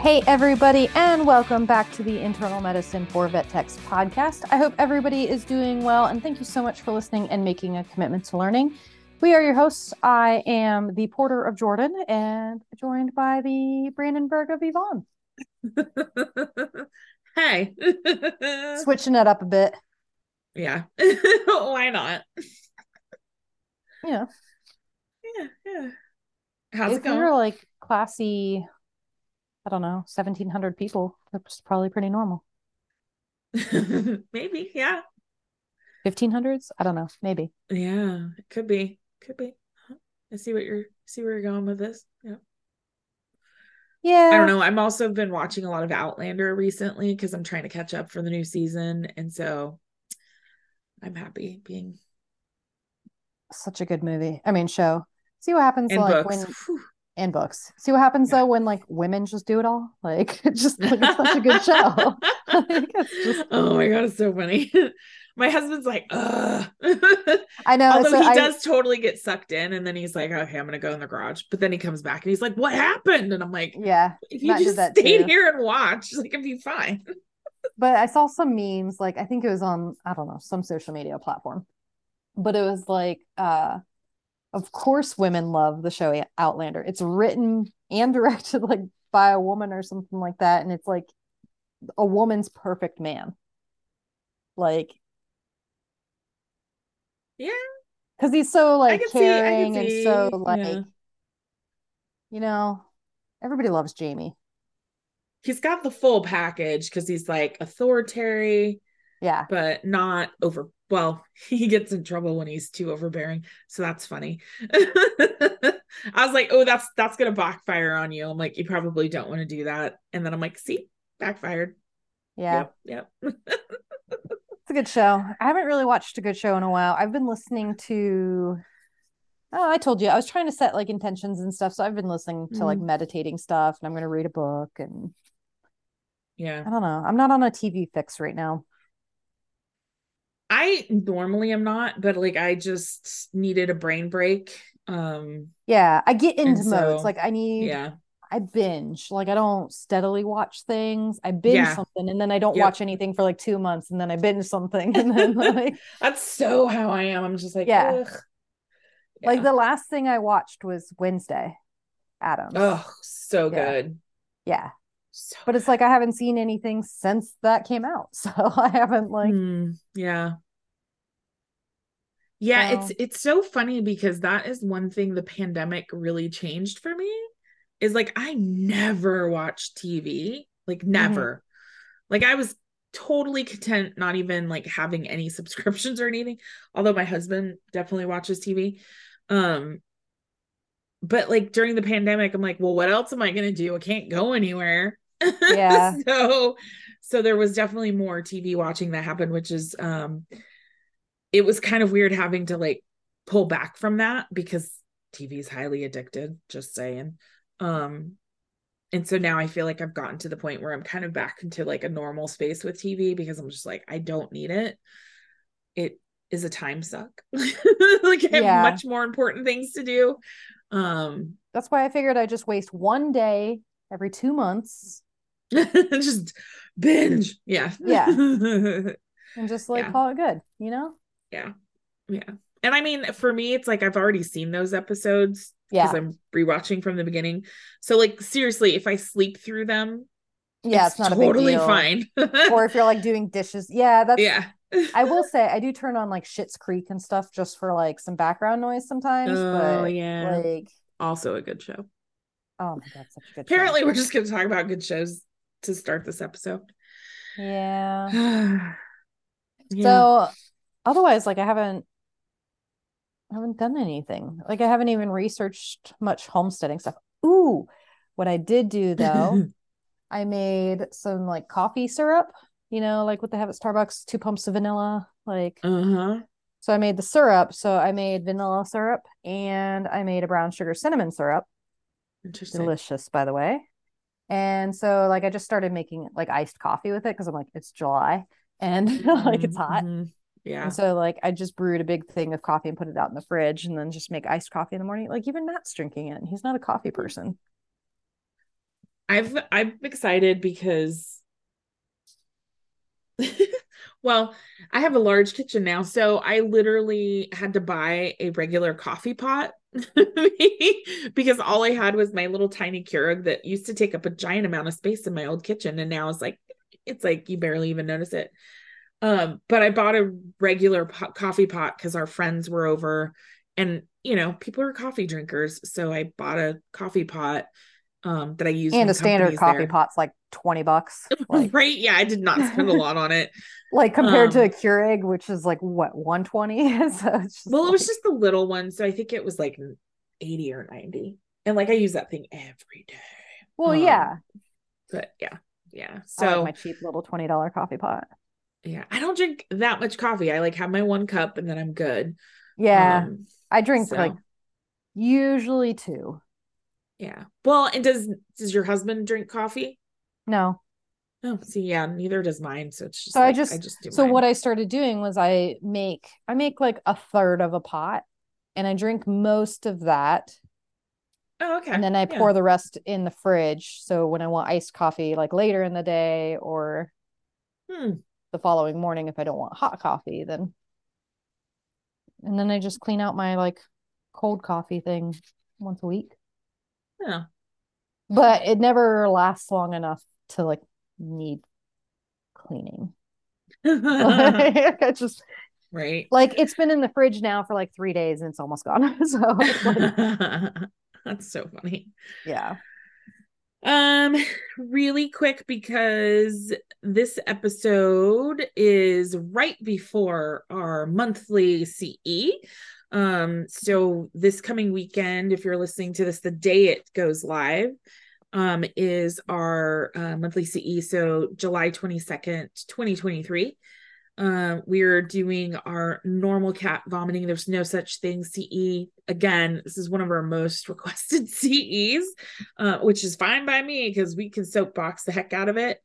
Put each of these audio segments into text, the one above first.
Hey, everybody, and welcome back to the Internal Medicine for Vet Techs podcast. I hope everybody is doing well, and thank you so much for listening and making a commitment to learning. We are your hosts. I am the Porter of Jordan and joined by the Brandenburg of Yvonne. hey. Switching it up a bit. Yeah. Why not? Yeah. Yeah. Yeah. How's if it going? were like classy, I don't know, 1700 people, that's probably pretty normal. maybe. Yeah. 1500s? I don't know. Maybe. Yeah. It could be. Could be. I see what you're see where you're going with this. Yeah. Yeah. I don't know. I'm also been watching a lot of Outlander recently because I'm trying to catch up for the new season. And so I'm happy being Such a good movie. I mean, show. See what happens in like books. when Whew. And books. See what happens Yeah. though when like women just do it all. Like it's just like it's such a good show. Like, it's just oh my god, it's so funny. my husband's like, ugh. I know. Although so he I- does totally get sucked in, and then he's like, okay, I'm gonna go in the garage. But then he comes back and he's like, what happened? And I'm like, Yeah, if you just stayed too. here and watched, like it'd be fine. but I saw some memes. Like I think it was on I don't know some social media platform, but it was like, uh of course women love the show Outlander. It's written and directed like by a woman or something like that, and it's like a woman's perfect man. Like Yeah. because he's so like can see- caring and so like yeah. you know everybody loves jamie He's got the full package because he's like authoritarian, yeah but not over. Well, he gets in trouble when he's too overbearing, so that's funny. I was like, "Oh, that's that's gonna backfire on you." I'm like, "You probably don't want to do that," and then I'm like, "See, backfired." yeah Yep, yep. it's a good show i haven't really watched a good show in a while i've been listening to oh i told you i was trying to set like intentions and stuff so i've been listening to like Mhm. meditating stuff and i'm going to read a book and yeah. i don't know i'm not on a tv fix right now I normally am not, but like I just needed a brain break. Um, yeah i get into And modes so, like i need yeah, i binge like i don't steadily watch things i binge Yeah. something and then i don't Yep. watch anything for like two months and then i binge something and then like that's so how I am. I'm just like, Yeah. Ugh. Like the last thing I watched was Wednesday Adam. oh, so Yeah. good. Yeah. So But it's like I haven't seen anything since that came out. So I haven't like Hmm, yeah. Yeah, it's So- it's so funny because that is one thing the pandemic really changed for me is like I never watched TV, like never. Like I was totally content not even like having any subscriptions or anything, although my husband definitely watches TV. Um but like during the pandemic I'm like, well what else am I going to do? I can't go anywhere. Yeah. so so there was definitely more TV watching that happened which is um it was kind of weird having to like pull back from that because TV is highly addicted, just saying. Um and so now I feel like I've gotten to the point where I'm kind of back into like a normal space with TV because I'm just like I don't need it. It is a time suck. like I have Yeah. much more important things to do. Um that's why I figured I just waste one day every two months just binge. Yeah. Yeah. and just like Yeah. call it good, you know? Yeah. Yeah. And I mean, for me, it's like I've already seen those episodes because Yeah. I'm rewatching from the beginning. So, like, seriously, if I sleep through them, Yeah, it's, not totally a big fine. or if you're like doing dishes. Yeah, that's yeah. I will say I do turn on like Schitt's Creek and stuff just for like some background noise sometimes. Oh, but yeah. like Also a good show. oh my god, such a good show. Apparently, we're just going to talk about good shows to start this episode. Yeah. yeah. So otherwise, like I haven't I haven't done anything. Like I haven't even researched much homesteading stuff. Ooh, what I did do though, I made some like coffee syrup you know, like what they have at Starbucks, two pumps of vanilla. Like, Uh-huh. so I made the syrup. So I made vanilla syrup and I made a brown sugar cinnamon syrup. Interesting. Delicious, by the way. And so, like, I just started making like iced coffee with it because I'm like, it's July and like it's hot. Mhm. Yeah. And so, like, I just brewed a big thing of coffee and put it out in the fridge and then just make iced coffee in the morning. Like, even Matt's drinking it. and He's not a coffee person. I've I'm excited because well, I have a large kitchen now, so I literally had to buy a regular coffee pot because all I had was my little tiny Keurig that used to take up a giant amount of space in my old kitchen and now it's like it's like you barely even notice it. Um, but I bought a regular pot, coffee pot because our friends were over and you know, people are coffee drinkers, so I bought a coffee pot um that I use And a standard coffee there. pot's like 20 bucks. Like, right yeah i did not spend a lot on it like compared to Um, a Keurig, which is like what 120. so well it was just the little one so i think it was like 80 or 90 and like i use that thing every day well, um, yeah. but yeah yeah so like my cheap little $20 coffee pot. yeah i don't drink that much coffee i like have my one cup and then i'm good Yeah. Um, I drink so, like usually two. Yeah well and does does your husband drink coffee No. oh see yeah neither does mine so it's just So I just- i just do So mine. what I started doing was I make I make like a third of a pot and I drink most of that oh okay and then I Yeah. pour the rest in the fridge. So when I want iced coffee like later in the day or Hmm. the following morning if I don't want hot coffee then and then I just clean out my like cold coffee thing once a week. Yeah But it never lasts long enough to like need cleaning. I just right like it's been in the fridge now for like three days and it's almost gone. so like, That's so funny. yeah. Um, really quick because this episode is right before our monthly CE. Um, so this coming weekend, if you're listening to this the day it goes live, um, is our uh, monthly CE. So July 22nd, 2023. Um, we're doing our normal cat vomiting. There's no such thing. CE again. This is one of our most requested CEs, uh, which is fine by me because we can soapbox the heck out of it.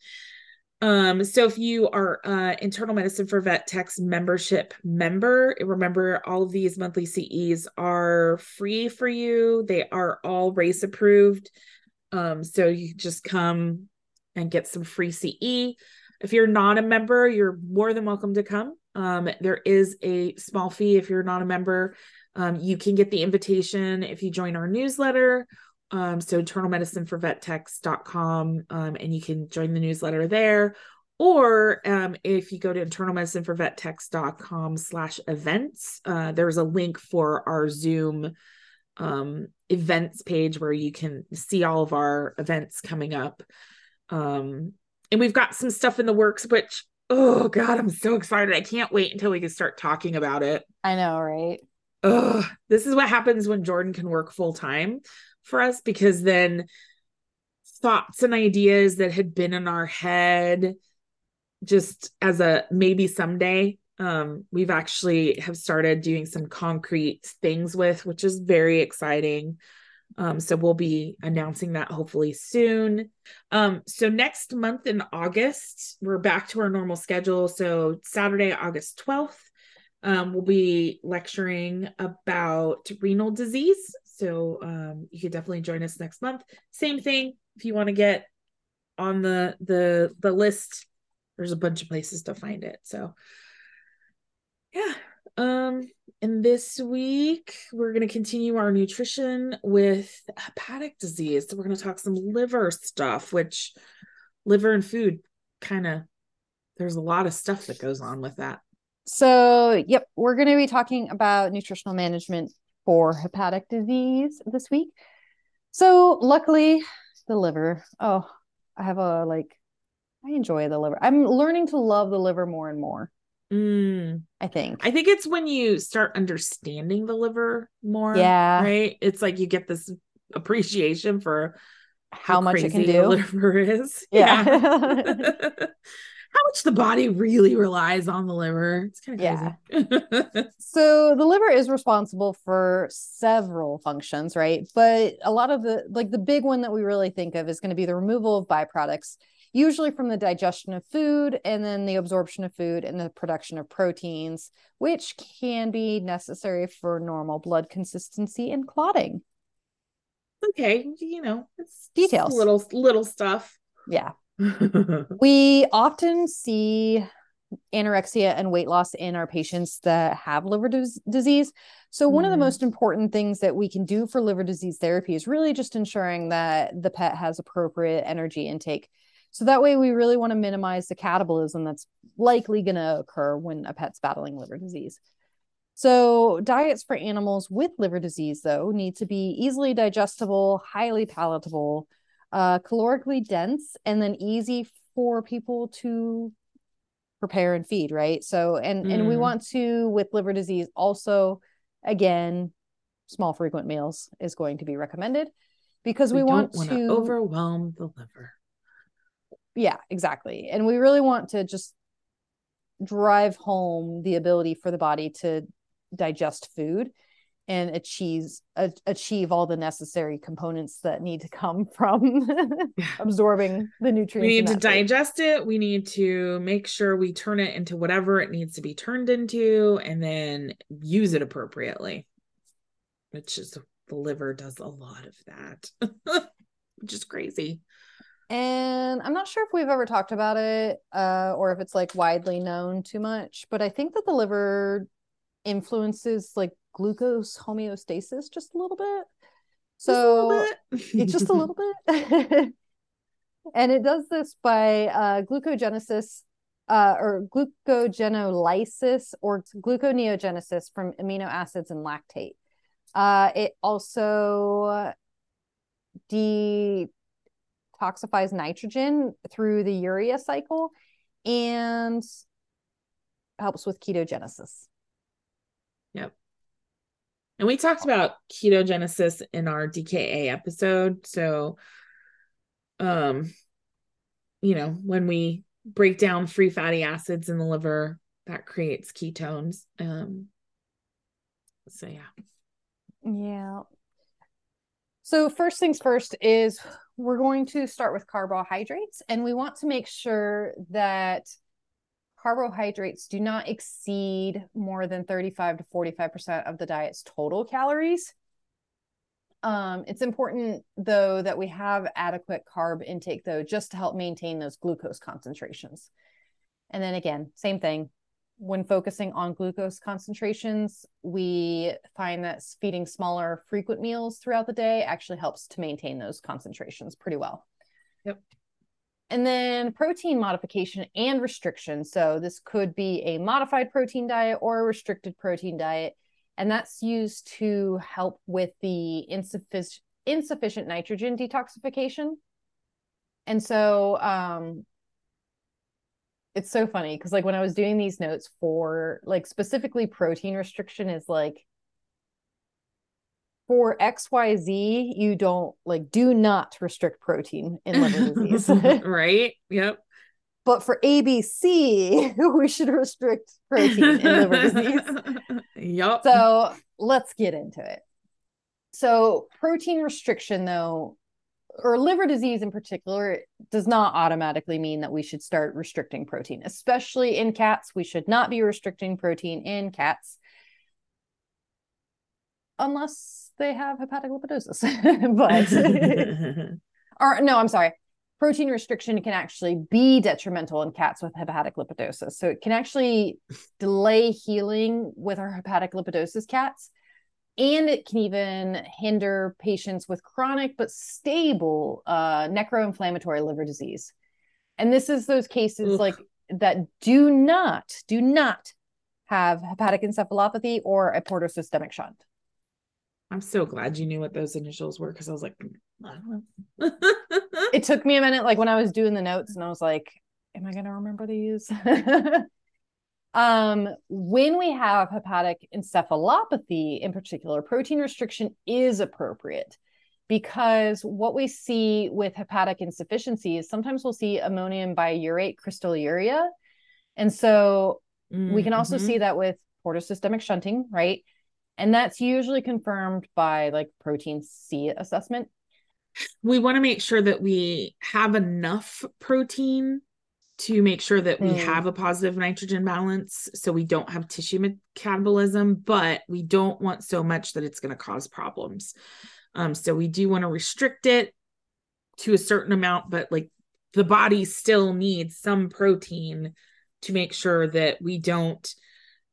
Um, so if you are uh internal medicine for vet tech's membership member, remember all of these monthly CEs are free for you. They are all RACE approved. Um, so you just come and get some free CE. If you're not a member, you're more than welcome to come. Um, there is a small fee if you're not a member. Um, you can get the invitation if you join our newsletter. Um, so internalmedicineforvettechs.com um, and you can join the newsletter there. Or um, if you go to internal medicine for internalmedicineforvettechs.com slash events, uh, there's a link for our Zoom um, events page where you can see all of our events coming up. Um, and we've got some stuff in the works, which, oh God, I'm so excited. I can't wait until we can start talking about it. I know, right? Ugh, this is what happens when Jordan can work full time for us because then thoughts and ideas that had been in our head just as a maybe someday um we've actually have started doing some concrete things with which is very exciting. Um so we'll be announcing that hopefully soon. Um so next month in august we're back to our normal schedule. So saturday august 12th um, we'll be lecturing about renal disease. So um, you could definitely join us next month. Same thing if you want to get on the the the list. There's a bunch of places to find it. So yeah. Um, and this week we're going to continue our nutrition with hepatic disease. So we're going to talk some liver stuff, which liver and food kind of there's a lot of stuff that goes on with that. So, yep, we're going to be talking about nutritional management for hepatic disease this week. So, luckily, the liver. Oh, I have a like, I enjoy the liver. I'm learning to love the liver more and more, Mm. I think. I think it's when you start understanding the liver more. Yeah. Right. It's like you get this appreciation for How much it can do. liver is. Yeah. Yeah. how much the body really relies on the liver. It's kind of crazy. Yeah. so the liver is responsible for several functions, right? But a lot of the like the big one that we really think of is going to be the removal of byproducts, usually from the digestion of food and then the absorption of food and the production of proteins, which can be necessary for normal blood consistency and clotting. Okay, you know, it's details, little little stuff. Yeah. we often see anorexia and weight loss in our patients that have liver dis- disease. So, one mm. of the mm. most important things that we can do for liver disease therapy is really just ensuring that the pet has appropriate energy intake. So, that way, we really want to minimize the catabolism that's likely going to occur when a pet's battling liver disease. So, diets for animals with liver disease, though, need to be easily digestible, highly palatable, uh, calorically dense and then easy for people to prepare and feed right so and mm. and we mm. want to with liver disease also again small frequent meals is going to be recommended because we, we want to overwhelm the liver yeah exactly and we really want to just drive home the ability for the body to digest food and achieve a, achieve all the necessary components that need to come from absorbing the nutrients. We need to digest it. We need to make sure we turn it into whatever it needs to be turned into, and then use it appropriately. Which is the liver does a lot of that, which is crazy. And I'm not sure if we've ever talked about it uh, or if it's like widely known too much, but I think that the liver influences like glucose homeostasis just a little bit. So it's just a little bit. and it does this by uh, glucogenesis uh, or glycogenolysis or gluconeogenesis from amino acids and lactate. Uh, it also detoxifies nitrogen through the urea cycle and helps with ketogenesis. Yep. And we talked about ketogenesis in our DKA episode. So, um, you know, when we break down free fatty acids in the liver, that creates ketones. Um, so yeah. Yeah. So first things first is we're going to start with carbohydrates and we want to make sure that carbohydrates do not exceed more than 35 to 45% of the diet's total calories. Um, it's important though that we have adequate carb intake though, just to help maintain those glucose concentrations. And then again, same thing. When focusing on glucose concentrations, we find that feeding smaller, frequent meals throughout the day actually helps to maintain those concentrations pretty well. Yep. And then protein modification and restriction. So this could be a modified protein diet or a restricted protein diet. And that's used to help with the insufficient insufficient nitrogen detoxification. And so um it's so funny because like when I was doing these notes for like specifically protein restriction is like for XYZ, you don't like do not restrict protein in liver disease. right. Yep. But for ABC, we should restrict protein in liver disease. Yep. So let's get into it. So, protein restriction, though, or liver disease in particular, does not automatically mean that we should start restricting protein, especially in cats. We should not be restricting protein in cats unless they have hepatic lipidosis. but or no, I'm sorry. Protein restriction can actually be detrimental in cats with hepatic lipidosis. So it can actually delay healing with our hepatic lipidosis cats. And it can even hinder patients with chronic but stable uh, necroinflammatory liver disease. And this is those cases Oof. like that do not, do not have hepatic encephalopathy or a portosystemic shunt. I'm so glad you knew what those initials were because I was like, I it took me a minute, like when I was doing the notes, and I was like, am I going to remember these? um, when we have hepatic encephalopathy in particular, protein restriction is appropriate. because what we see with hepatic insufficiency is sometimes we'll see ammonium biurate crystalluria. And so mm-hmm. we can also mm-hmm. see that with portosystemic shunting, right? And that's usually confirmed by like protein C assessment. We want to make sure that we have enough protein to make sure that we mm. have a positive nitrogen balance so we don't have tissue metabolism, but we don't want so much that it's going to cause problems. Um, so we do want to restrict it to a certain amount, but like the body still needs some protein to make sure that we don't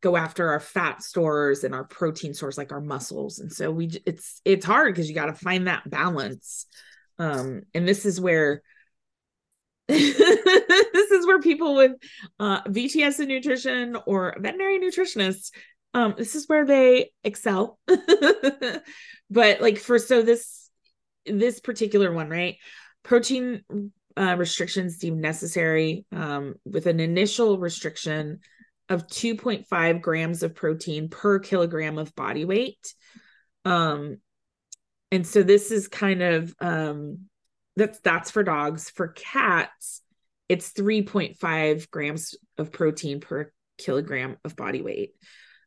go after our fat stores and our protein stores like our muscles. And so we it's it's hard because you got to find that balance. Um and this is where this is where people with uh vts in nutrition or veterinary nutritionists um this is where they excel. But like for so this this particular one right? Protein uh, restrictions deemed necessary um, with an initial restriction of 2.5 grams of protein per kilogram of body weight. Um, and so this is kind of um, that's that's for dogs. For cats, it's 3.5 grams of protein per kilogram of body weight.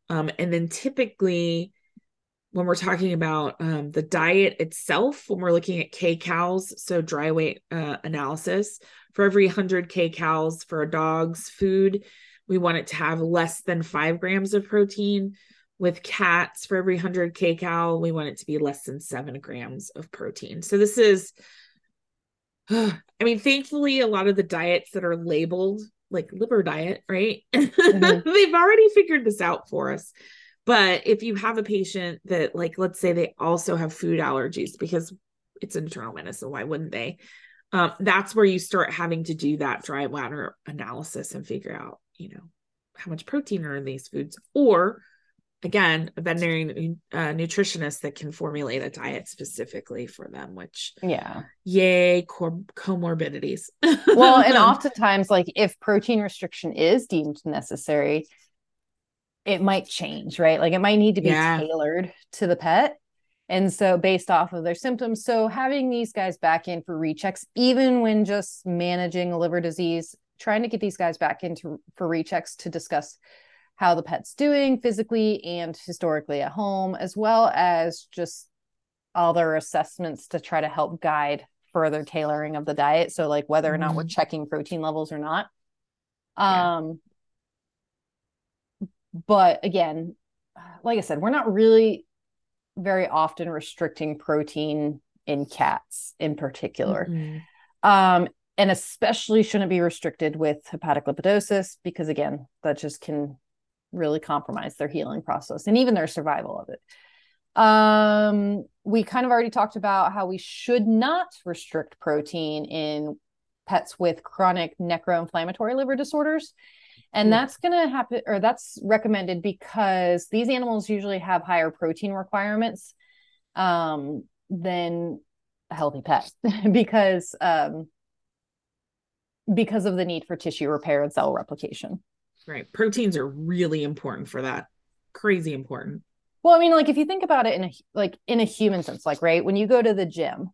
Um, and then typically when we're talking about um, the diet itself, when we're looking at kcals, so dry weight uh, analysis, for every 100 kcals for a dog's food, we want it to have less than five grams of protein. With cats, for every 100 kcal, we want it to be less than seven grams of protein. So this is, I mean, thankfully, a lot of the diets that are labeled like liver diet, right? Mm-hmm. They've already figured this out for us. But if you have a patient that, like, let's say they also have food allergies because it's internal medicine, why wouldn't they? Um, that's where you start having to do that dry matter analysis and figure out you know how much protein are in these foods? Or again a veterinary uh, nutritionist that can formulate a diet specifically for them which yeah. yay co- comorbidities. Well and oftentimes like if protein restriction is deemed necessary it might change right? Like it might need to be yeah. tailored to the pet. And so based off of their symptoms so having these guys back in for rechecks even when just managing a liver disease trying to get these guys back into for rechecks to discuss how the pet's doing physically and historically at home, as well as just other assessments to try to help guide further tailoring of the diet. So, like whether or not mm-hmm. we're checking protein levels or not. Um, yeah. but again, like I said, we're not really very often restricting protein in cats in particular. Mm-hmm. Um, and especially shouldn't be restricted with hepatic lipidosis because again that just can really compromise their healing process and even their survival of it. Um we kind of already talked about how we should not restrict protein in pets with chronic necroinflammatory liver disorders. And that's going to happen or that's recommended because these animals usually have higher protein requirements um, than a healthy pet because um, because of the need for tissue repair and cell replication. Right. Proteins are really important for that. Crazy important. Well, I mean, like if you think about it in a like in a human sense, like right when you go to the gym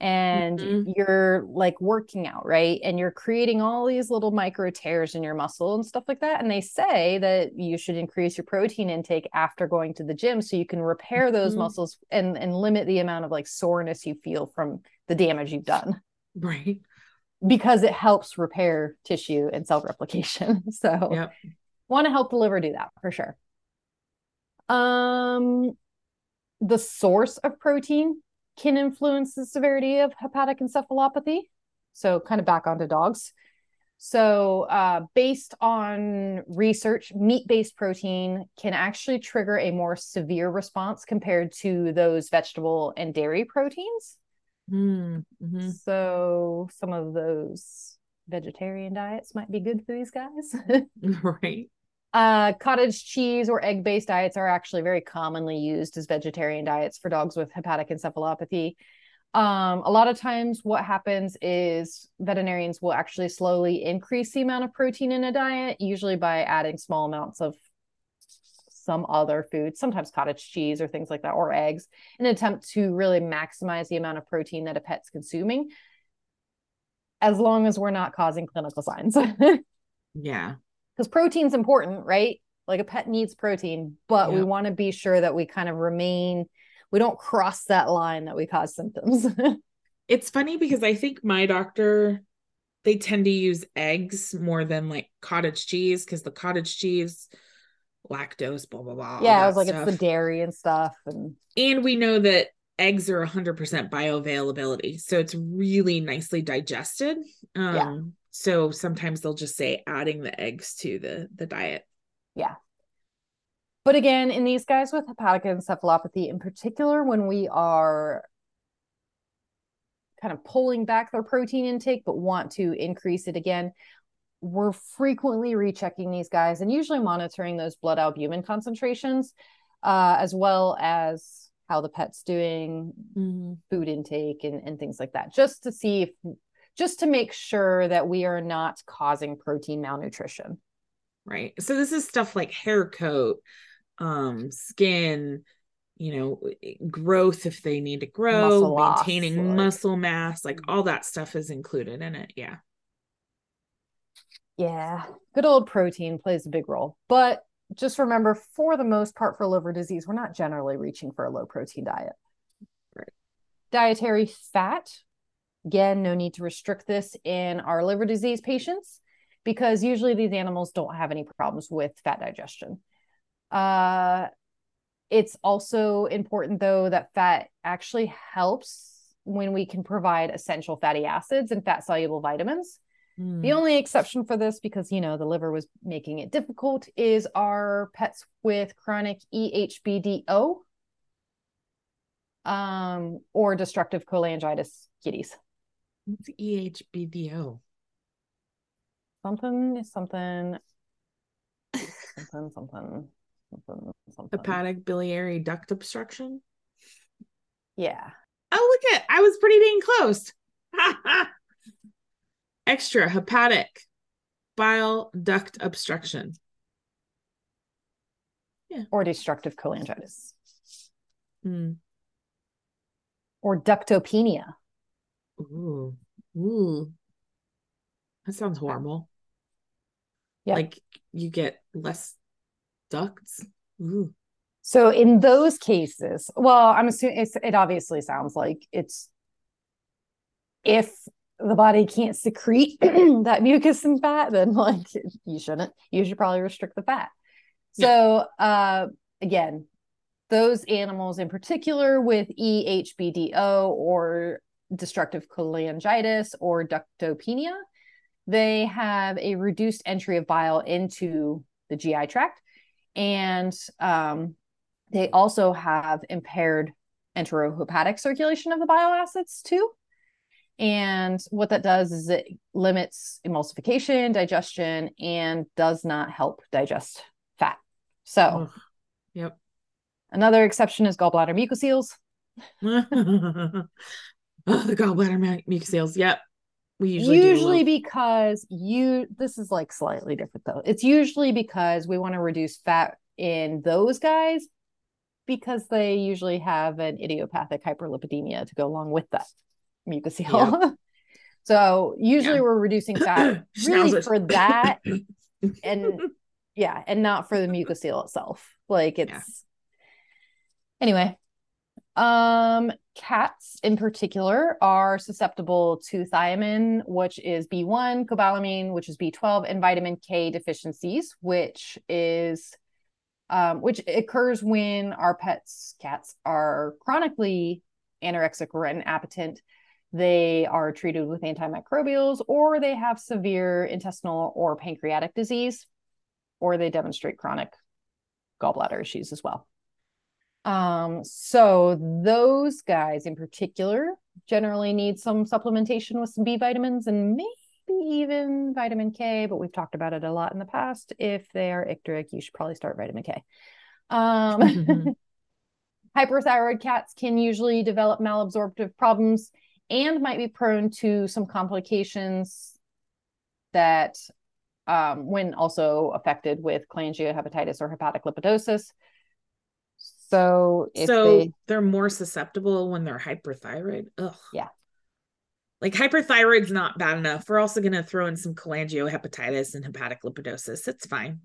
and mm-hmm. you're like working out, right, and you're creating all these little micro tears in your muscle and stuff like that, and they say that you should increase your protein intake after going to the gym so you can repair those mm-hmm. muscles and and limit the amount of like soreness you feel from the damage you've done. Right because it helps repair tissue and cell replication. So, yep. want to help the liver do that for sure. Um, the source of protein can influence the severity of hepatic encephalopathy. So, kind of back onto dogs. So, uh, based on research, meat based protein can actually trigger a more severe response compared to those vegetable and dairy proteins. Mm-hmm. So some of those vegetarian diets might be good for these guys. right. Uh, cottage cheese or egg based diets are actually very commonly used as vegetarian diets for dogs with hepatic encephalopathy. Um, a lot of times, what happens is veterinarians will actually slowly increase the amount of protein in a diet, usually by adding small amounts of some other food, sometimes cottage cheese or things like that, or eggs, in an attempt to really maximize the amount of protein that a pet's consuming, as long as we're not causing clinical signs. yeah. Because protein's important, right? Like a pet needs protein, but we want to be sure that we kind of remain, we don't cross that line that we cause symptoms. it's funny because I think my doctor they tend to use eggs more than like cottage cheese because the cottage cheese lactose blah blah blah yeah i was like stuff. it's the dairy and stuff and and we know that eggs are 100% bioavailability so it's really nicely digested um yeah. so sometimes they'll just say adding the eggs to the the diet yeah but again in these guys with hepatic encephalopathy in particular when we are kind of pulling back their protein intake but want to increase it again we're frequently rechecking these guys and usually monitoring those blood albumin concentrations uh, as well as how the pet's doing mm-hmm. food intake and, and things like that just to see if just to make sure that we are not causing protein malnutrition right so this is stuff like hair coat um skin you know growth if they need to grow muscle maintaining loss, muscle mass like mm-hmm. all that stuff is included in it yeah yeah good old protein plays a big role but just remember for the most part for liver disease we're not generally reaching for a low protein diet. Right. Dietary fat again no need to restrict this in our liver disease patients because usually these animals don't have any problems with fat digestion. Uh it's also important, though, that fat actually helps when we can provide essential fatty acids and fat soluble vitamins. Mm. The only exception for this, because you know the liver was making it difficult, is our pets with chronic EHBDO um, or destructive cholangitis kitties. What's EHBDO? Something, something, something, something. Something, something. Hepatic biliary duct obstruction. Yeah. Oh, look at I was pretty dang close. Extra hepatic bile duct obstruction. Yeah. Or destructive cholangitis. Mm. Or ductopenia. Ooh. Ooh. That sounds horrible. Yeah. Like you get less ducts. Ooh. So in those cases, well, I'm assuming it obviously sounds like it's if the body can't secrete that mucus and fat, then like you shouldn't. You should probably restrict the fat. So uh, again, those animals in particular with EHBDO or destructive cholangitis or ductopenia, they have a reduced entry of bile into the GI tract and um, they also have impaired enterohepatic circulation of the bile acids too. And what that does is it limits emulsification, digestion, and does not help digest fat. So, yep. Another exception is gallbladder mucoceles. oh, the gallbladder mucoceles. Yep we usually usually because you this is like slightly different though it's usually because we want to reduce fat in those guys because they usually have an idiopathic hyperlipidemia to go along with that mucocele yeah. so usually yeah. we're reducing fat really for that and yeah and not for the mucocele itself like it's yeah. anyway um, cats in particular are susceptible to thiamine, which is B1, cobalamin, which is B12, and vitamin K deficiencies, which is um, which occurs when our pets, cats, are chronically anorexic or inappetent. They are treated with antimicrobials, or they have severe intestinal or pancreatic disease, or they demonstrate chronic gallbladder issues as well. Um, so those guys in particular generally need some supplementation with some B vitamins and maybe even vitamin K, but we've talked about it a lot in the past. If they are icteric, you should probably start vitamin K. Um, mm-hmm. hyperthyroid cats can usually develop malabsorptive problems and might be prone to some complications that um, when also affected with cholangiohepatitis or hepatic lipidosis. So if so they, they're more susceptible when they're hyperthyroid. Ugh. Yeah. Like hyperthyroid's not bad enough. We're also going to throw in some cholangiohepatitis and hepatic lipidosis. It's fine.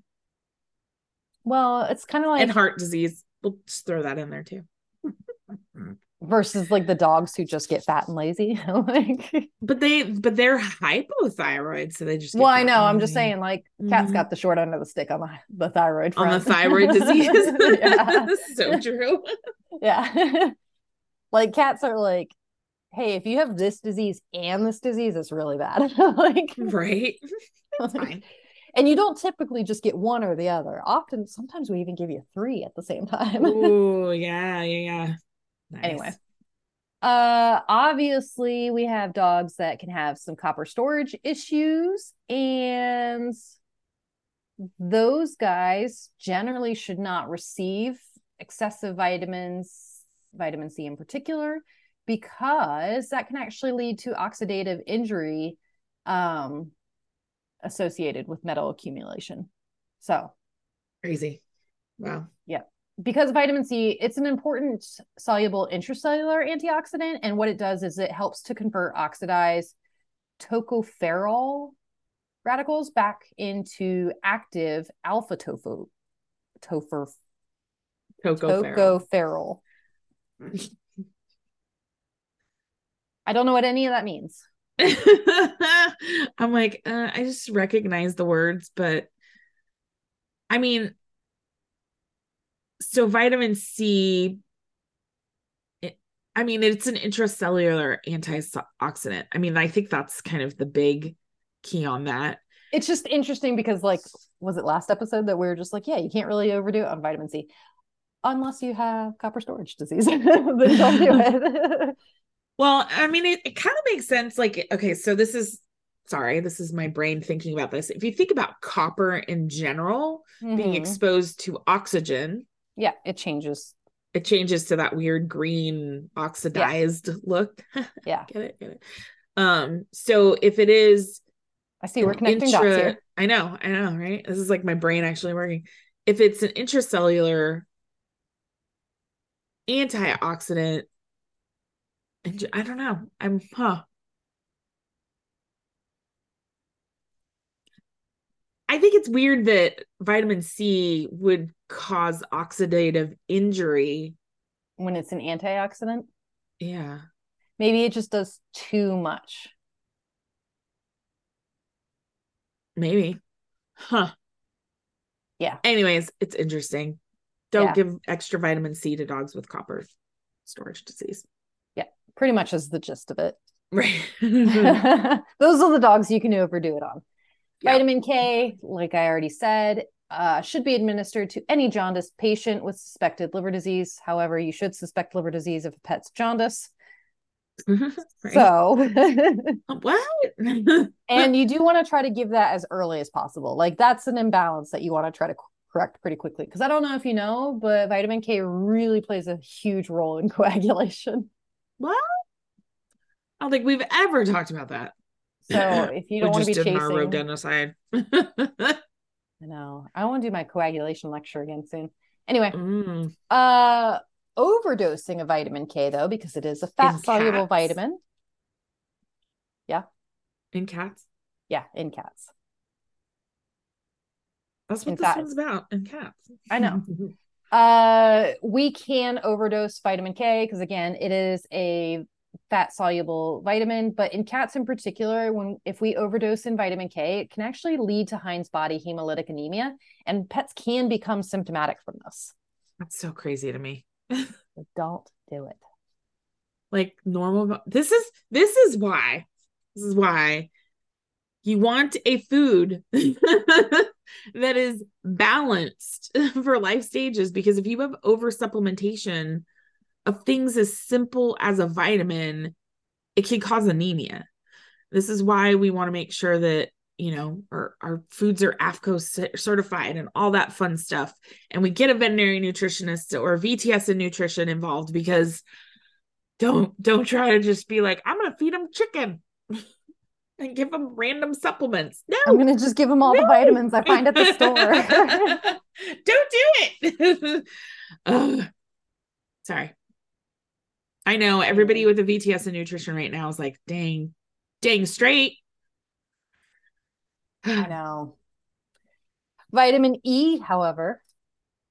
well, it's kind of like and heart disease. We'll just throw that in there too. versus like the dogs who just get fat and lazy. like, But they, but they're hypothyroid, so they just. well, I know. I'm just saying, like, cat's Mhm. got the short end of the stick on the the thyroid on the thyroid disease. yeah. so true. yeah. like cats are like, hey, if you have this disease and this disease, it's really bad. like, Right. That's like- fine. and you don't typically just get one or the other. Often, sometimes we even give you three at the same time. Oh yeah, yeah, yeah. Nice. Anyway. Uh obviously we have dogs that can have some copper storage issues and those guys generally should not receive excessive vitamins, vitamin C in particular, because that can actually lead to oxidative injury um associated with metal accumulation. So, crazy. Wow. Because vitamin C, it's an important soluble intracellular antioxidant. And what it does is it helps to convert oxidized tocopherol radicals back into active alpha tofu, Coco tocopherol. I don't know what any of that means. I'm like, uh, I just recognize the words, but I mean, so vitamin C, it, I mean, it's an intracellular antioxidant. I mean, I think that's kind of the big key on that. It's just interesting because, like, was it last episode that we were just like, yeah, you can't really overdo it on vitamin C unless you have copper storage disease. then don't do it. Well, I mean, it, it kind of makes sense. Like, okay, so this is sorry, this is my brain thinking about this. If you think about copper in general being Mhm. exposed to oxygen, yeah, it changes. it changes to that weird green oxidized look. Yeah. get it, get it. Um, so if it is I see we're connecting dots here. I know, I know, right? This is like my brain actually working. If it's an intracellular antioxidant, I don't know. I'm huh. I think it's weird that vitamin C would cause oxidative injury. when it's an antioxidant. Yeah. Maybe it just does too much. Maybe. Huh. Yeah. Anyways, it's interesting. Don't Yeah. give extra vitamin C to dogs with copper storage disease. Yeah, pretty much is the gist of it. Right. Those are the dogs you can overdo it on. Yeah. Vitamin K, like I already said, uh, should be administered to any jaundiced patient with suspected liver disease. However, you should suspect liver disease if a pet's jaundice. Right. So, what? and you do want to try to give that as early as possible. Like that's an imbalance that you want to try to correct pretty quickly. Because I don't know if you know, but vitamin K really plays a huge role in coagulation. Well, I don't think we've ever talked about that. So if you don't want to be chasing, our rodenticide. I know I want to do my coagulation lecture again soon. Anyway, Mm. uh, overdosing of vitamin K though, because it is a fat soluble cats? vitamin. Yeah. In cats. Yeah, in cats. That's what In this one's about. In cats. I know. Uh, we can overdose vitamin K because again, it is a fat soluble vitamin, but in cats in particular, when if we overdose in vitamin K, it can actually lead to Heinz body hemolytic anemia, and pets can become symptomatic from this. That's so crazy to me. Don't do it. like normal this is this is why this is why you want a food that is balanced for life stages because if you have over supplementation of things as simple as a vitamin it can cause anemia this is why we want to make sure that you know our, our foods are AAFCO certified and all that fun stuff and we get a veterinary nutritionist or vts in nutrition involved because don't don't try to just be like i'm gonna feed them chicken and give them random supplements. No, I'm gonna just give them all no. the vitamins I find at the store. Don't do it. Sorry. I know everybody with a VTS and nutrition right now is like, dang, dang straight. I know. Vitamin E, however,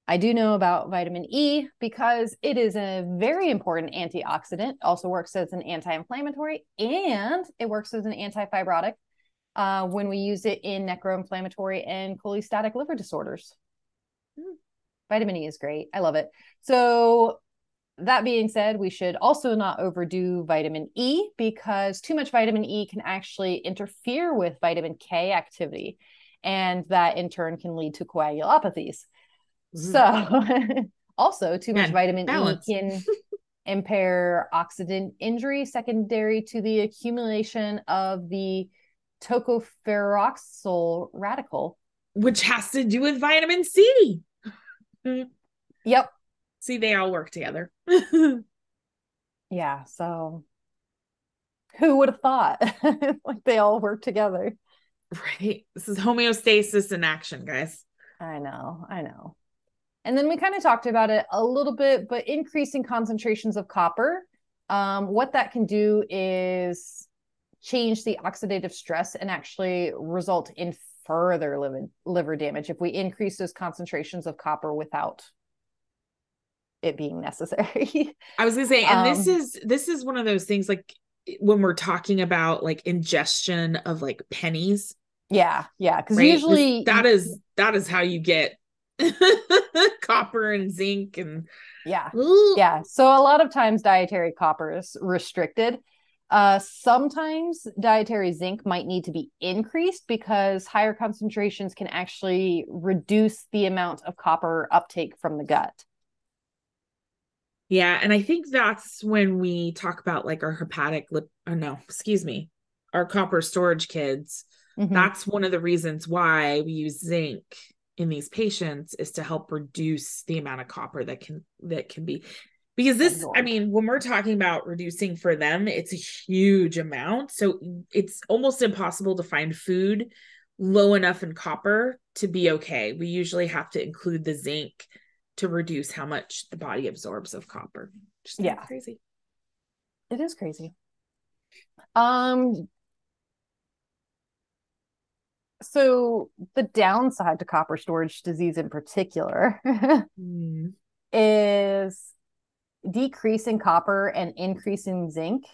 I do know about vitamin E because it is a very important antioxidant, also works as an anti inflammatory, and it works as an antifibrotic uh, when we use it in necroinflammatory and cholestatic liver disorders. Mm. Vitamin E is great. I love it. So, that being said, we should also not overdo vitamin E because too much vitamin E can actually interfere with vitamin K activity. And that in turn can lead to coagulopathies. Mm-hmm. So, also, too much vitamin balance. E can impair oxidant injury secondary to the accumulation of the tocopheroxyl radical, which has to do with vitamin C. yep. See, they all work together. yeah. So who would have thought like they all work together? Right. This is homeostasis in action, guys. I know. I know. And then we kind of talked about it a little bit, but increasing concentrations of copper, um, what that can do is change the oxidative stress and actually result in further liver, liver damage if we increase those concentrations of copper without it being necessary. I was gonna say, and um, this is this is one of those things like when we're talking about like ingestion of like pennies. Yeah, yeah. Because right? usually that is that is how you get copper and zinc and yeah. Ooh. Yeah. So a lot of times dietary copper is restricted. Uh, sometimes dietary zinc might need to be increased because higher concentrations can actually reduce the amount of copper uptake from the gut. Yeah, and I think that's when we talk about like our hepatic lip oh no, excuse me, our copper storage kids. Mm-hmm. That's one of the reasons why we use zinc in these patients is to help reduce the amount of copper that can that can be because this i mean when we're talking about reducing for them it's a huge amount so it's almost impossible to find food low enough in copper to be okay we usually have to include the zinc to reduce how much the body absorbs of copper. Just yeah, crazy. It is crazy. Um. So the downside to copper storage disease, in particular, mm. is decreasing copper and increasing zinc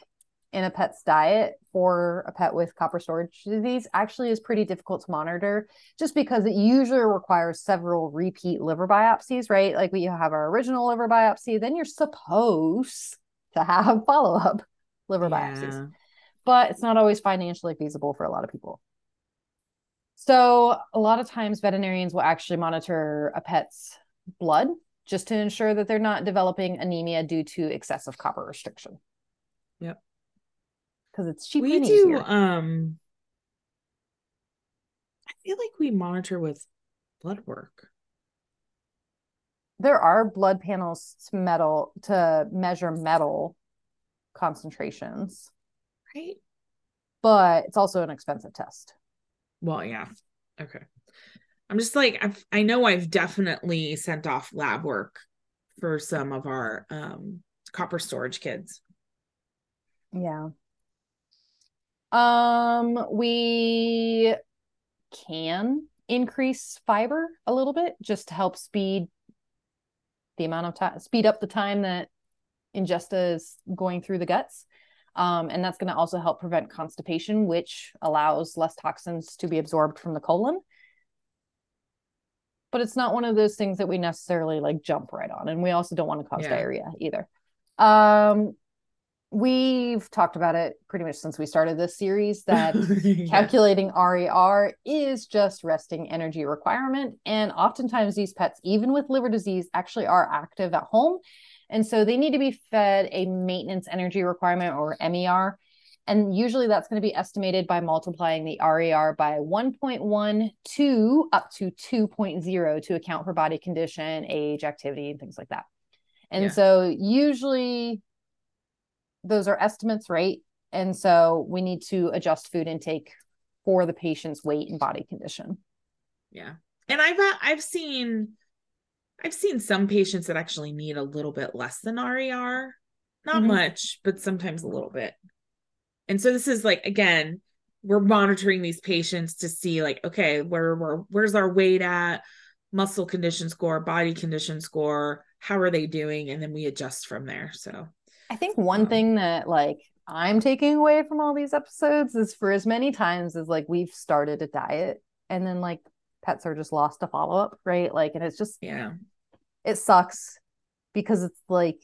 in a pet's diet for a pet with copper storage disease actually is pretty difficult to monitor just because it usually requires several repeat liver biopsies, right? Like we have our original liver biopsy, then you're supposed to have follow up liver yeah. biopsies, but it's not always financially feasible for a lot of people. So, a lot of times, veterinarians will actually monitor a pet's blood just to ensure that they're not developing anemia due to excessive copper restriction. Yep because it's cheap. We do. Um, I feel like we monitor with blood work. There are blood panels to metal to measure metal concentrations, right? But it's also an expensive test. Well, yeah. Okay. I'm just like I've, I know I've definitely sent off lab work for some of our um, copper storage kids. Yeah. Um, we can increase fiber a little bit just to help speed the amount of time, speed up the time that ingesta is going through the guts. Um, and that's going to also help prevent constipation, which allows less toxins to be absorbed from the colon. But it's not one of those things that we necessarily like jump right on. And we also don't want to cause yeah. diarrhea either. Um, we've talked about it pretty much since we started this series that yeah. calculating RER is just resting energy requirement. And oftentimes, these pets, even with liver disease, actually are active at home. And so they need to be fed a maintenance energy requirement or MER. And usually that's going to be estimated by multiplying the RER by 1.1 to up to 2.0 to account for body condition, age, activity, and things like that. And yeah. so usually those are estimates, right? And so we need to adjust food intake for the patient's weight and body condition. Yeah. And I've uh, I've seen I've seen some patients that actually need a little bit less than RER. Not mm-hmm. much, but sometimes a little bit. And so this is like again, we're monitoring these patients to see like okay, where where where's our weight at, muscle condition score, body condition score, how are they doing and then we adjust from there. So I think one um, thing that like I'm taking away from all these episodes is for as many times as like we've started a diet and then like pets are just lost to follow up, right? Like, and it's just, yeah, it sucks because it's like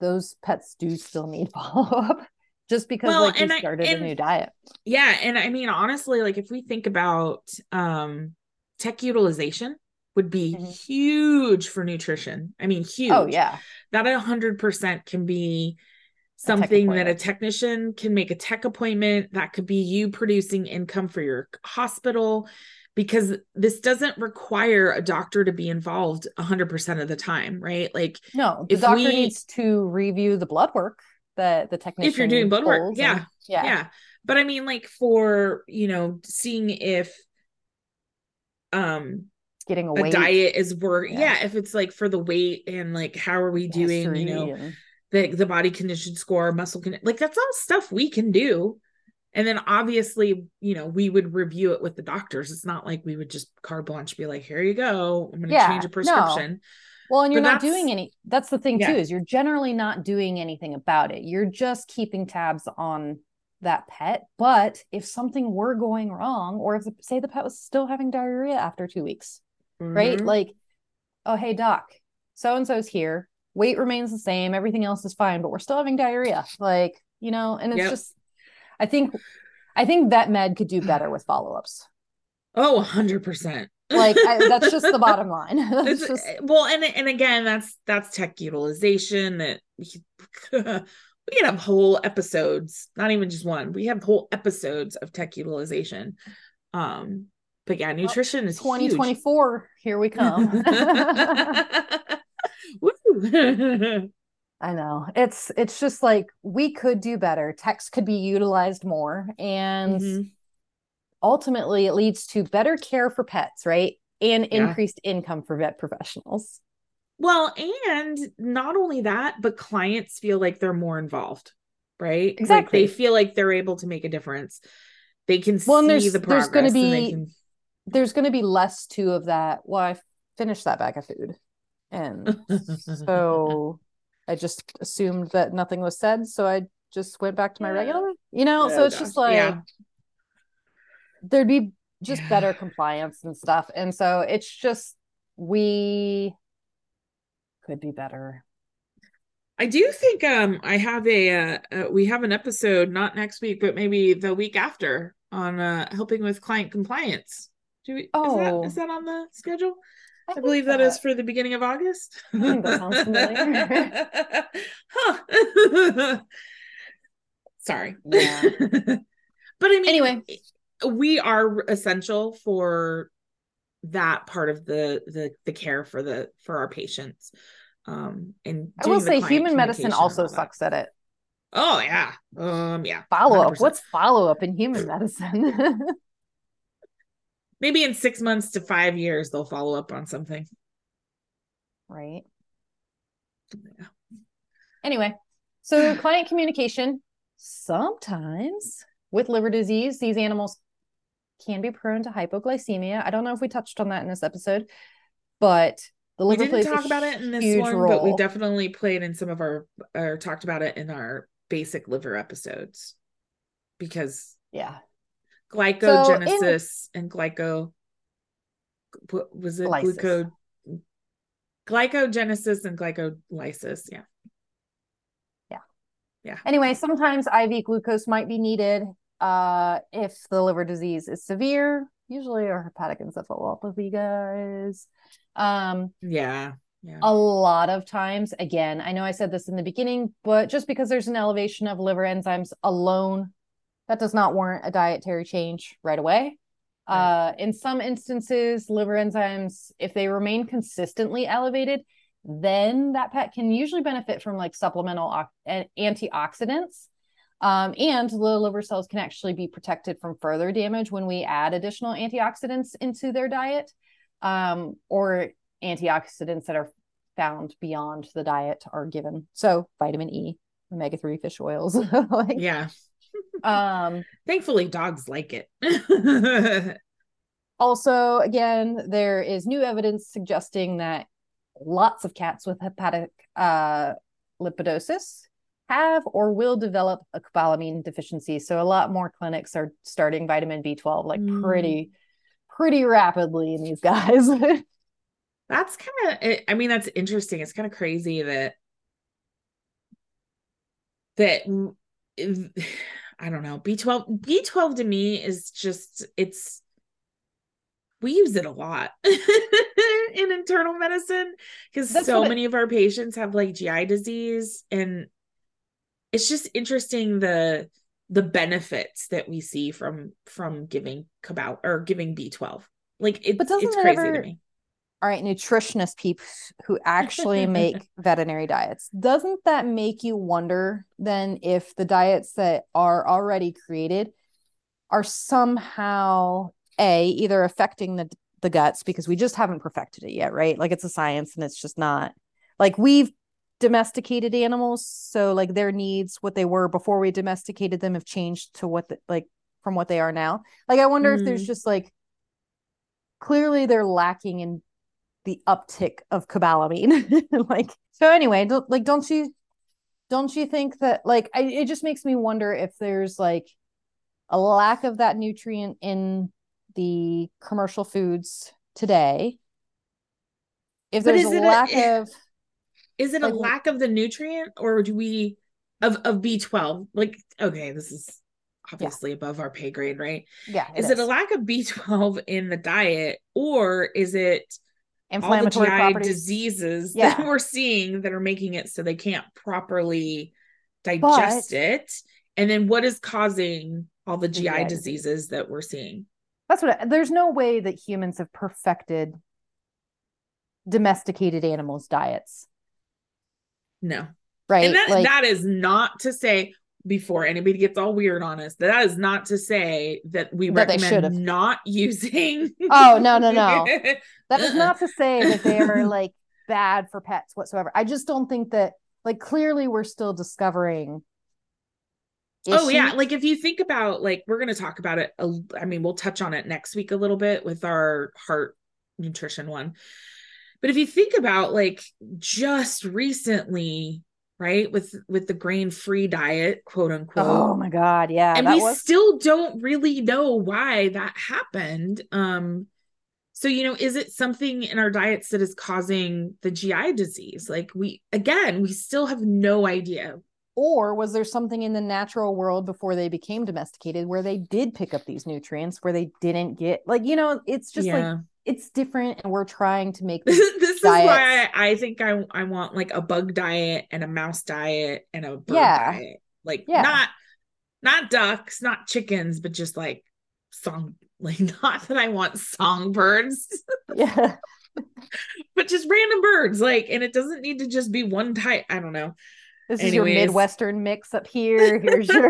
those pets do still need follow up just because well, like you started I, and, a new diet. Yeah. And I mean, honestly, like if we think about um tech utilization would be mm-hmm. huge for nutrition. I mean, oh, huge. Oh, yeah. That a hundred percent can be something that a technician can make a tech appointment that could be you producing income for your hospital because this doesn't require a doctor to be involved 100% of the time right like no the doctor we, needs to review the blood work that the technician if you're doing blood work yeah and, yeah yeah but i mean like for you know seeing if um getting a, a diet is work yeah. yeah. if it's like for the weight and like how are we doing History you know and... the the body condition score muscle con- like that's all stuff we can do and then obviously, you know, we would review it with the doctors. It's not like we would just carte blanche be like, here you go. I'm going to yeah, change a prescription. No. Well, and you're but not doing any, that's the thing yeah. too, is you're generally not doing anything about it. You're just keeping tabs on that pet. But if something were going wrong, or if say the pet was still having diarrhea after two weeks, mm-hmm. right? Like, oh, hey, doc, so and so's here. Weight remains the same. Everything else is fine, but we're still having diarrhea. Like, you know, and it's yep. just, I think I think vet med could do better with follow-ups. Oh, 100%. like I, that's just the bottom line. just... Well, and and again, that's that's tech utilization that we could have whole episodes, not even just one. We have whole episodes of tech utilization. Um, but yeah, nutrition well, is 2024. Huge. Here we come. I know. It's it's just like we could do better. Techs could be utilized more and mm-hmm. ultimately it leads to better care for pets, right? And yeah. increased income for vet professionals. Well, and not only that, but clients feel like they're more involved, right? Exactly. Like they feel like they're able to make a difference. They can well, see the progress. There's going to be can... there's going to be less too of that. Well, I finished that bag of food, and so I just assumed that nothing was said, so I just went back to my regular. You know, oh, so it's gosh. just like yeah. there'd be just yeah. better compliance and stuff, and so it's just we could be better. I do think um I have a uh, uh, we have an episode not next week but maybe the week after on uh helping with client compliance. Do we, oh. is, that, is that on the schedule? I, I believe that, that is for the beginning of August. I think that sounds familiar. huh. Sorry. Yeah. but I mean, anyway, we are essential for that part of the the the care for the for our patients. Um, and I will say, human medicine also sucks at it. Oh yeah, um, yeah. Follow up. What's follow up in human medicine? maybe in six months to five years they'll follow up on something. Right. Yeah. Anyway so client communication sometimes with liver disease these animals can be prone to hypoglycemia. I don't know if we touched on that in this episode but the liver we didn't talk about it in this one role. but we definitely played in some of our or talked about it in our basic liver episodes because yeah glycogenesis so in, and glyco what was it lysis. gluco glycogenesis and glycolysis yeah. Yeah. Yeah. Anyway sometimes iv glucose might be needed uh if the liver disease is severe. Usually our hepatic encephalopathy guys. Um yeah yeah. A lot of times, again, I know I said this in the beginning, but just because there's an elevation of liver enzymes alone that does not warrant a dietary change right away. Right. Uh, in some instances, liver enzymes, if they remain consistently elevated, then that pet can usually benefit from like supplemental o- antioxidants. Um, and the liver cells can actually be protected from further damage when we add additional antioxidants into their diet um, or antioxidants that are found beyond the diet are given. So vitamin E, omega 3 fish oils. like, yeah. Um thankfully dogs like it. also, again, there is new evidence suggesting that lots of cats with hepatic uh, lipidosis have or will develop a cobalamin deficiency. So a lot more clinics are starting vitamin B12 like mm. pretty pretty rapidly in these guys. that's kind of I mean that's interesting. It's kind of crazy that that I don't know. B12 B12 to me is just it's we use it a lot in internal medicine because so many of our patients have like GI disease and it's just interesting the the benefits that we see from from giving cabal or giving B12. Like it, but it's crazy ever, to me. All right, nutritionist people who actually make veterinary diets. Doesn't that make you wonder then if the diets that are already created are somehow a either affecting the the guts because we just haven't perfected it yet, right? Like it's a science and it's just not like we've domesticated animals so like their needs what they were before we domesticated them have changed to what the, like from what they are now like i wonder mm. if there's mm. just like clearly they're lacking in the uptick of cobalamin like so anyway don't like don't you don't you think that like I, it just makes me wonder if there's like a lack of that nutrient in the commercial foods today if there's a lack a, of is it a lack of the nutrient or do we of of B12? Like okay, this is obviously yeah. above our pay grade, right? Yeah. It is, is, it a lack of B12 in the diet or is it inflammatory all the GI properties? diseases yeah. that we're seeing that are making it so they can't properly digest but, it? And then what is causing all the GI yeah. diseases that we're seeing? That's what there's no way that humans have perfected domesticated animals diets. No. Right. And that, like, that is not to say before anybody gets all weird on us, that is not to say that we that recommend not using. Oh, no, no, no. that is not to say that they are uh-uh. like bad for pets whatsoever. I just don't think that, like, clearly we're still discovering. Issues. Oh, yeah. Like, if you think about, like, we're going to talk about it. I mean, we'll touch on it next week a little bit with our heart nutrition one. But if you think about like just recently, right, with with the grain-free diet, quote unquote. Oh my god, yeah. And we was... still don't really know why that happened. Um so you know, is it something in our diets that is causing the GI disease? Like we again, we still have no idea or was there something in the natural world before they became domesticated where they did pick up these nutrients where they didn't get like you know it's just yeah. like it's different and we're trying to make this, this is why I, I, think I, I want like a bug diet and a mouse diet and a bird yeah. diet like yeah. not not ducks not chickens but just like song like not that i want songbirds yeah but just random birds like and it doesn't need to just be one type i don't know this Anyways. is your Midwestern mix up here. Here's your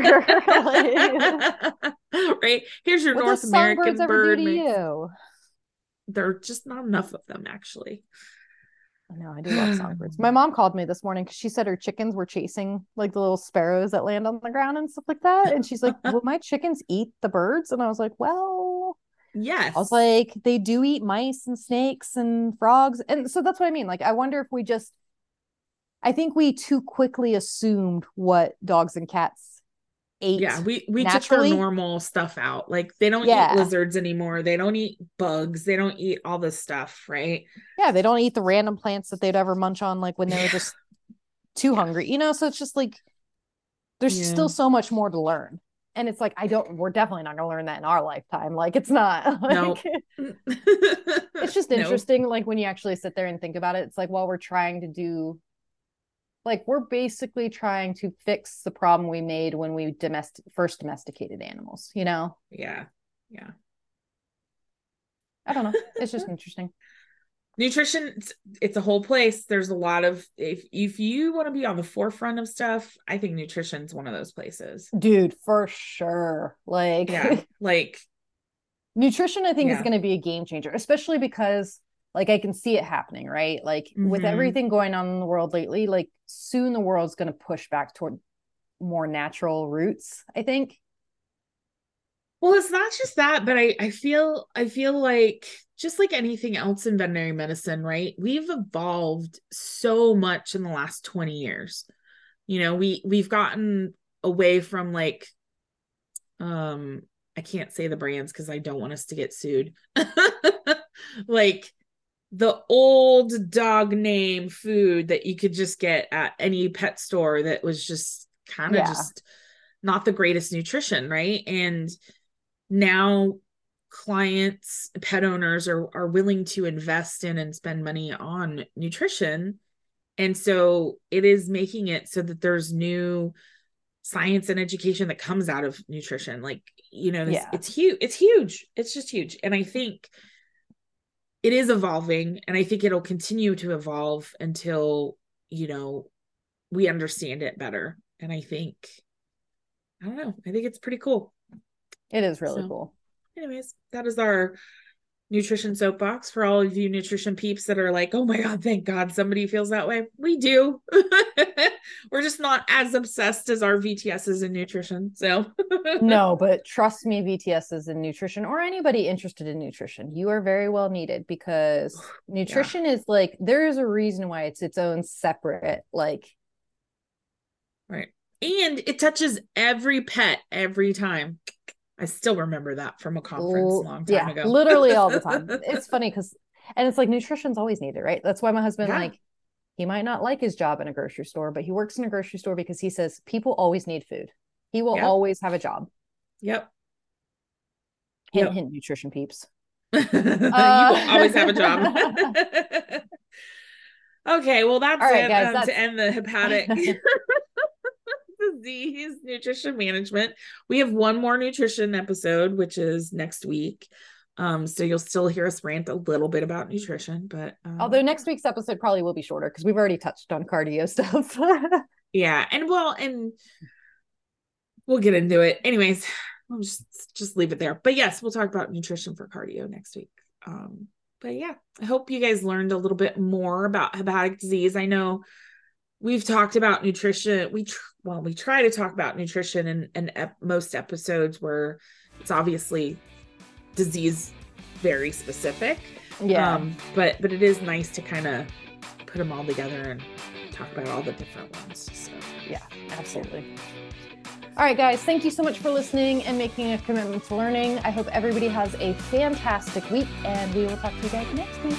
right. Here's your what North American bird. Mix. You? There are just not enough of them, actually. I know I do love songbirds. My mom called me this morning because she said her chickens were chasing like the little sparrows that land on the ground and stuff like that. And she's like, "Will my chickens eat the birds?" And I was like, "Well, yes." I was like, "They do eat mice and snakes and frogs," and so that's what I mean. Like, I wonder if we just I think we too quickly assumed what dogs and cats ate. Yeah, we we naturally. took our normal stuff out. Like they don't yeah. eat lizards anymore. They don't eat bugs. They don't eat all this stuff, right? Yeah, they don't eat the random plants that they'd ever munch on like when they were just too hungry. You know, so it's just like there's yeah. still so much more to learn. And it's like I don't we're definitely not going to learn that in our lifetime. Like it's not like nope. it's just interesting like when you actually sit there and think about it. It's like while we're trying to do like we're basically trying to fix the problem we made when we domestic first domesticated animals you know? Yeah yeah. I don't know. It's just interesting. Nutrition it's, a whole place. There's a lot of if if you want to be on the forefront of stuff i think nutrition's one of those places. Dude for sure. Like yeah like nutrition i think yeah. is going to be a game changer especially because like i can see it happening right? Like mm-hmm. with everything going on in the world lately like soon the world's going to push back toward more natural roots i think well it's not just that but i i feel i feel like just like anything else in veterinary medicine, right? We've evolved so much in the last 20 years. You know, we we've gotten away from like um I can't say the brands cuz I don't want us to get sued. like the old dog name food that you could just get at any pet store that was just kind of yeah. just not the greatest nutrition, right? And now clients, pet owners are are willing to invest in and spend money on nutrition. And so it is making it so that there's new science and education that comes out of nutrition. Like, you know, yeah. it's huge. It's huge. It's just huge. And I think it is evolving and I think it'll continue to evolve until, you know, we understand it better. And I think I don't know. I think it's pretty cool. It is really so. cool anyways, that is our nutrition soapbox for all of you nutrition peeps that are like, oh my God, thank God somebody feels that way. We do. We're just not as obsessed as our VTSs in nutrition. So, no, but trust me, VTSs in nutrition or anybody interested in nutrition, you are very well needed because nutrition yeah. is like, there is a reason why it's its own separate, like, right. And it touches every pet every time. I still remember that from a conference a long time yeah, ago. literally all the time. It's funny because, and it's like nutrition's always needed, right? That's why my husband, yeah. like, he might not like his job in a grocery store, but he works in a grocery store because he says people always need food. He will yep. always have a job. Yep. Hint, yep. hint, nutrition peeps. uh, you will always have a job. okay, well, that's right, it guys, um, that's... to end the hepatic disease nutrition management. We have one more nutrition episode, which is next week. Um, so you'll still hear us rant a little bit about nutrition, but um, although next week's episode probably will be shorter because we've already touched on cardio stuff. yeah, and well, and we'll get into it. Anyways, I'll just just leave it there. But yes, we'll talk about nutrition for cardio next week. Um, but yeah, I hope you guys learned a little bit more about hepatic disease. I know we've talked about nutrition. We tr- well, we try to talk about nutrition in, in ep- most episodes where it's obviously disease very specific. Yeah. Um, but but it is nice to kind of put them all together and talk about all the different ones. So yeah, absolutely. All right, guys, thank you so much for listening and making a commitment to learning. I hope everybody has a fantastic week, and we will talk to you guys next week.